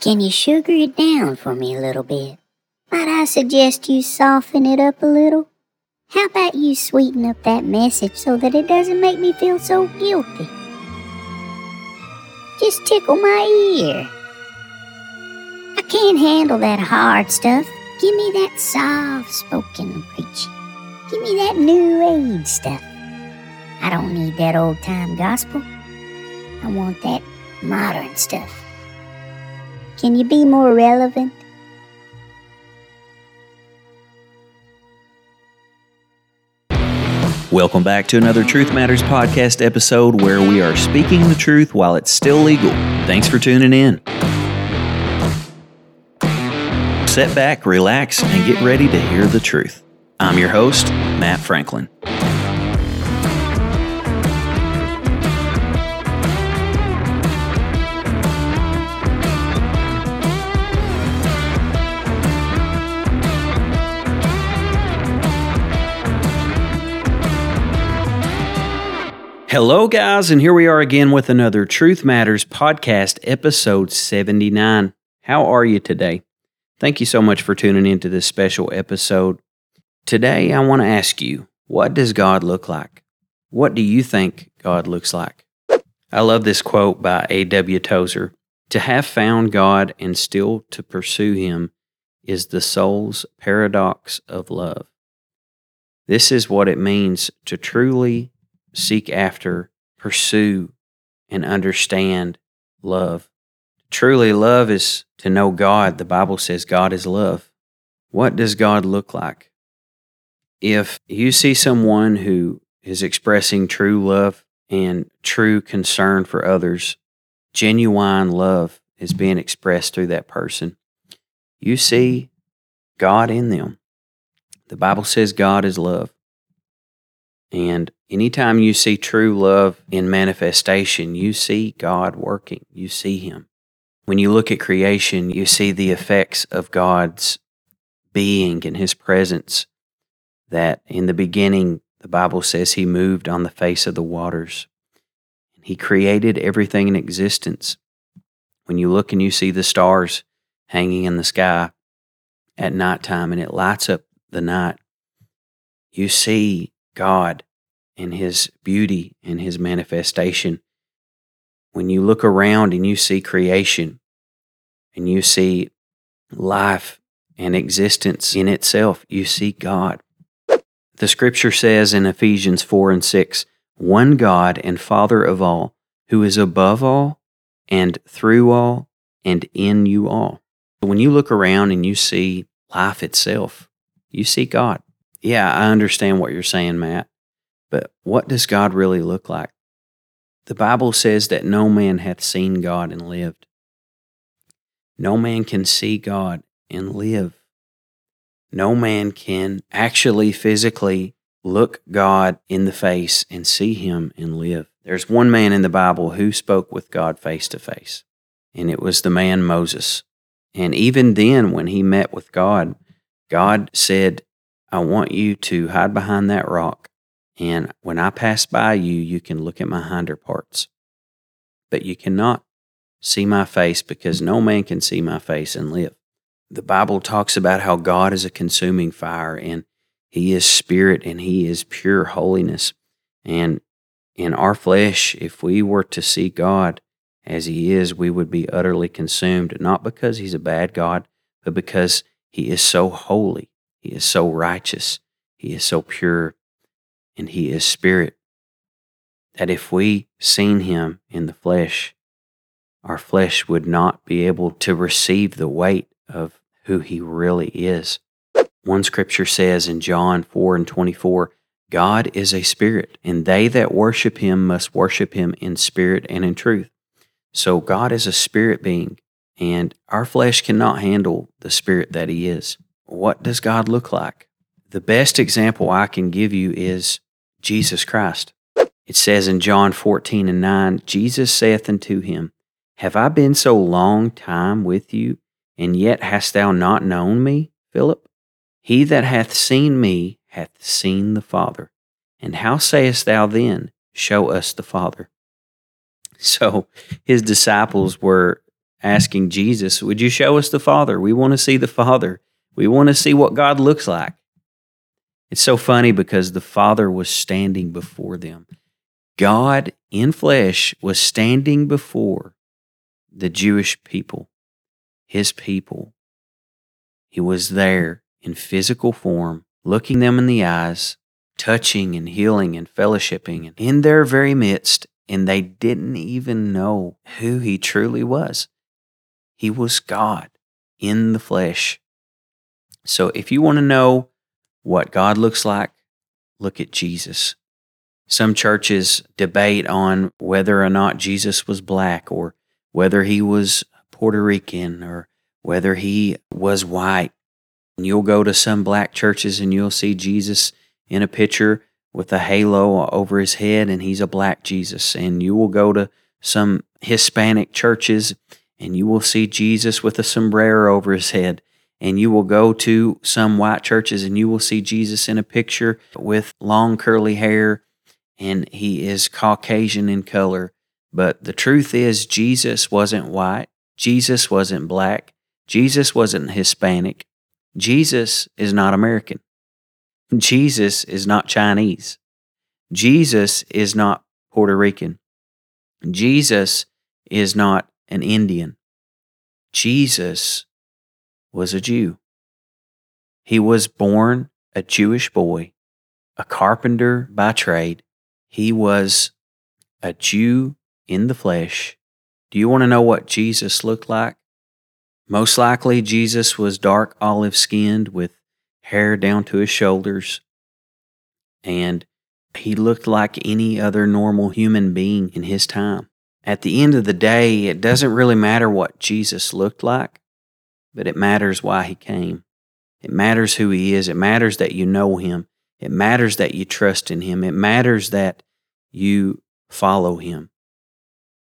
Can you sugar it down for me a little bit? Might I suggest you soften it up a little? How about you sweeten up that message so that it doesn't make me feel so guilty? Just tickle my ear. I can't handle that hard stuff. Give me that soft spoken preaching. Give me that new age stuff. I don't need that old time gospel. I want that modern stuff. Can you be more relevant? Welcome back to another Truth Matters podcast episode where we are speaking the truth while it's still legal. Thanks for tuning in. Sit back, relax, and get ready to hear the truth. I'm your host, Matt Franklin. Hello, guys, and here we are again with another Truth Matters podcast, episode 79. How are you today? Thank you so much for tuning into this special episode. Today, I want to ask you, what does God look like? What do you think God looks like? I love this quote by A.W. Tozer To have found God and still to pursue Him is the soul's paradox of love. This is what it means to truly seek after, pursue, and understand love. Truly, love is to know God. The Bible says God is love. What does God look like? If you see someone who is expressing true love and true concern for others, genuine love is being expressed through that person, you see God in them. The Bible says God is love. And anytime you see true love in manifestation, you see God working, you see Him. When you look at creation, you see the effects of God's being and His presence. That in the beginning, the Bible says He moved on the face of the waters. He created everything in existence. When you look and you see the stars hanging in the sky at nighttime and it lights up the night, you see God and His beauty and His manifestation. When you look around and you see creation and you see life and existence in itself, you see God. The scripture says in Ephesians 4 and 6 one God and Father of all, who is above all and through all and in you all. When you look around and you see life itself, you see God yeah, I understand what you're saying, Matt, but what does God really look like? The Bible says that no man hath seen God and lived. No man can see God and live. No man can actually physically look God in the face and see Him and live. There's one man in the Bible who spoke with God face to face, and it was the man Moses. And even then, when he met with God, God said, I want you to hide behind that rock. And when I pass by you, you can look at my hinder parts. But you cannot see my face because no man can see my face and live. The Bible talks about how God is a consuming fire and He is spirit and He is pure holiness. And in our flesh, if we were to see God as He is, we would be utterly consumed, not because He's a bad God, but because He is so holy he is so righteous. He is so pure. And He is spirit. That if we seen Him in the flesh, our flesh would not be able to receive the weight of who He really is. One scripture says in John 4 and 24, God is a spirit, and they that worship him must worship him in spirit and in truth. So God is a spirit being, and our flesh cannot handle the spirit that he is what does God look like? The best example I can give you is Jesus Christ. It says in John 14 and 9, Jesus saith unto him, Have I been so long time with you, and yet hast thou not known me, Philip? He that hath seen me hath seen the Father. And how sayest thou then, Show us the Father? So his disciples were asking Jesus, Would you show us the Father? We want to see the Father. We want to see what God looks like. It's so funny because the Father was standing before them. God in flesh was standing before the Jewish people, his people. He was there in physical form, looking them in the eyes, touching and healing and fellowshipping in their very midst, and they didn't even know who he truly was. He was God in the flesh. So if you want to know what God looks like, look at Jesus. Some churches debate on whether or not Jesus was black or whether he was Puerto Rican or whether he was white. And you'll go to some black churches and you'll see Jesus in a picture with a halo over his head, and he's a black Jesus. And you will go to some Hispanic churches and you will see Jesus with a sombrero over his head. And you will go to some white churches and you will see Jesus in a picture with long curly hair and he is Caucasian in color. But the truth is, Jesus wasn't white. Jesus wasn't black. Jesus wasn't Hispanic. Jesus is not American. Jesus is not Chinese. Jesus is not Puerto Rican. Jesus is not an Indian. Jesus was a Jew. He was born a Jewish boy, a carpenter by trade, he was a Jew in the flesh. Do you want to know what Jesus looked like? Most likely, Jesus was dark olive skinned with hair down to his shoulders, and he looked like any other normal human being in his time. At the end of the day, it doesn't really matter what Jesus looked like, but it matters why he came. It matters who he is. It matters that you know him. It matters that you trust in Him. It matters that you follow Him.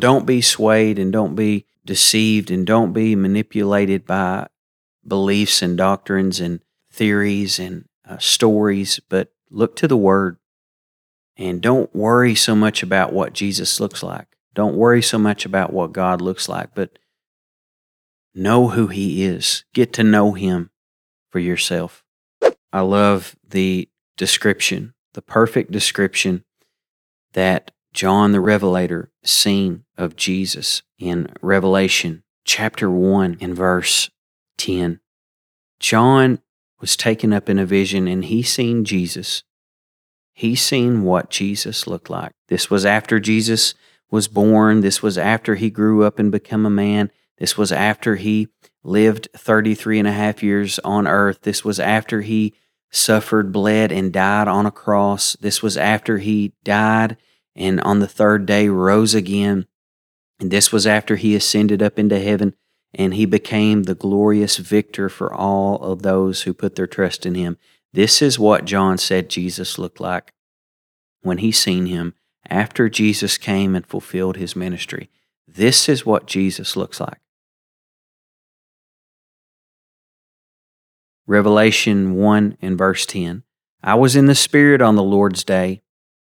Don't be swayed and don't be deceived and don't be manipulated by beliefs and doctrines and theories and uh, stories, but look to the Word. And don't worry so much about what Jesus looks like. Don't worry so much about what God looks like, but know who He is. Get to know Him for yourself. I love the description, the perfect description that John the Revelator seen of Jesus in Revelation chapter 1 and verse 10. John was taken up in a vision and he seen Jesus. He seen what Jesus looked like. This was after Jesus was born. This was after he grew up and become a man. This was after he lived 33 and a half years on earth. This was after he suffered, bled, and died on a cross. This was after he died and on the third day rose again. And this was after he ascended up into heaven and he became the glorious victor for all of those who put their trust in him. This is what John said Jesus looked like when he seen him after Jesus came and fulfilled his ministry. This is what Jesus looks like. Revelation 1 and verse 10. I was in the Spirit on the Lord's day,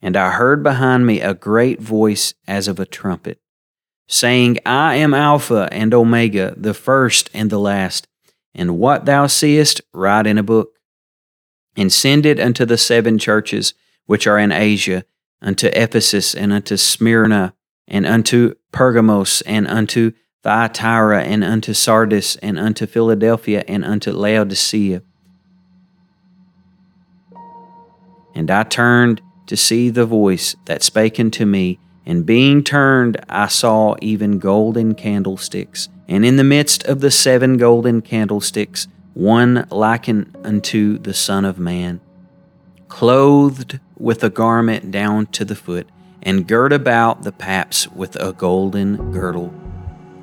and I heard behind me a great voice as of a trumpet, saying, I am Alpha and Omega, the first and the last. And what thou seest, write in a book, and send it unto the seven churches which are in Asia, unto Ephesus, and unto Smyrna, and unto Pergamos, and unto Thyatira, and unto Sardis, and unto Philadelphia, and unto Laodicea. And I turned to see the voice that spake unto me, and being turned, I saw even golden candlesticks, and in the midst of the seven golden candlesticks, one likened unto the Son of Man, clothed with a garment down to the foot, and girt about the paps with a golden girdle.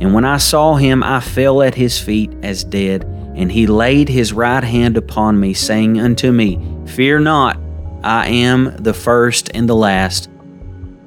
And when I saw him, I fell at his feet as dead. And he laid his right hand upon me, saying unto me, Fear not, I am the first and the last.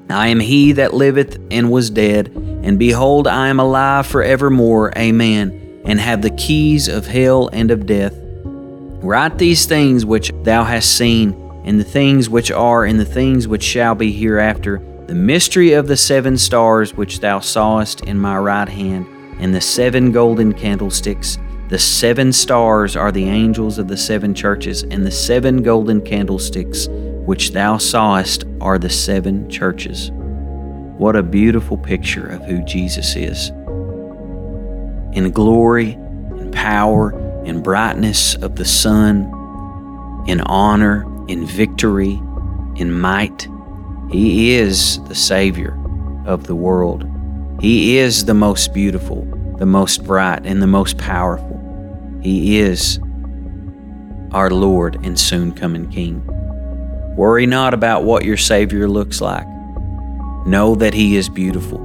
I am he that liveth and was dead, and behold, I am alive for evermore. Amen. And have the keys of hell and of death. Write these things which thou hast seen, and the things which are, and the things which shall be hereafter, the mystery of the seven stars which thou sawest in my right hand, and the seven golden candlesticks. The seven stars are the angels of the seven churches, and the seven golden candlesticks which thou sawest are the seven churches. What a beautiful picture of who Jesus is. In glory, in power, in brightness of the sun, in honor, in victory, in might, He is the Savior of the world. He is the most beautiful, the most bright, and the most powerful. He is our Lord and soon coming King. Worry not about what your Savior looks like. Know that He is beautiful.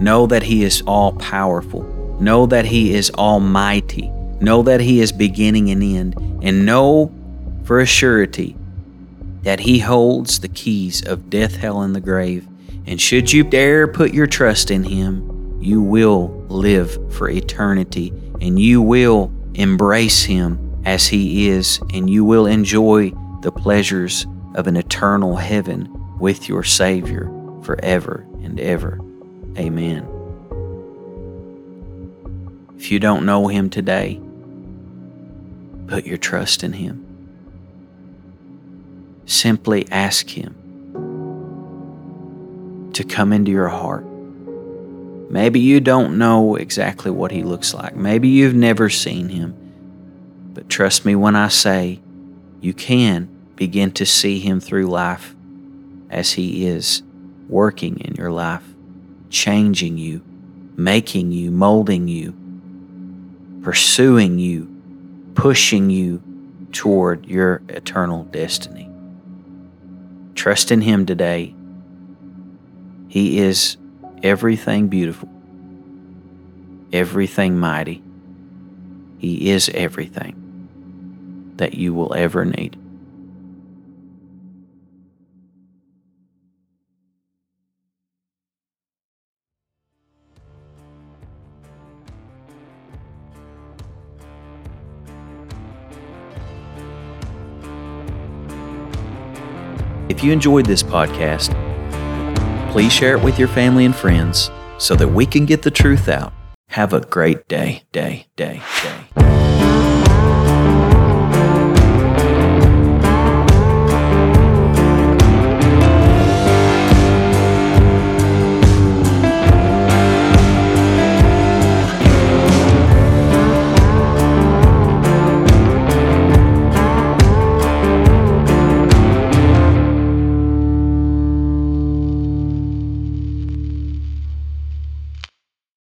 Know that He is all powerful. Know that He is almighty. Know that He is beginning and end. And know for a surety that He holds the keys of death, hell, and the grave. And should you dare put your trust in Him, you will live for eternity and you will embrace Him as He is, and you will enjoy the pleasures of an eternal heaven with your Savior forever and ever. Amen. If you don't know Him today, put your trust in Him. Simply ask Him to come into your heart. Maybe you don't know exactly what He looks like. Maybe you've never seen Him. But trust me when I say you can begin to see Him through life as He is working in your life, changing you, making you, molding you, pursuing you, pushing you toward your eternal destiny. Trust in Him today. He is everything beautiful, everything mighty. He is everything that you will ever need. If you enjoyed this podcast, please share it with your family and friends so that we can get the truth out. Have a great day, day, day, day.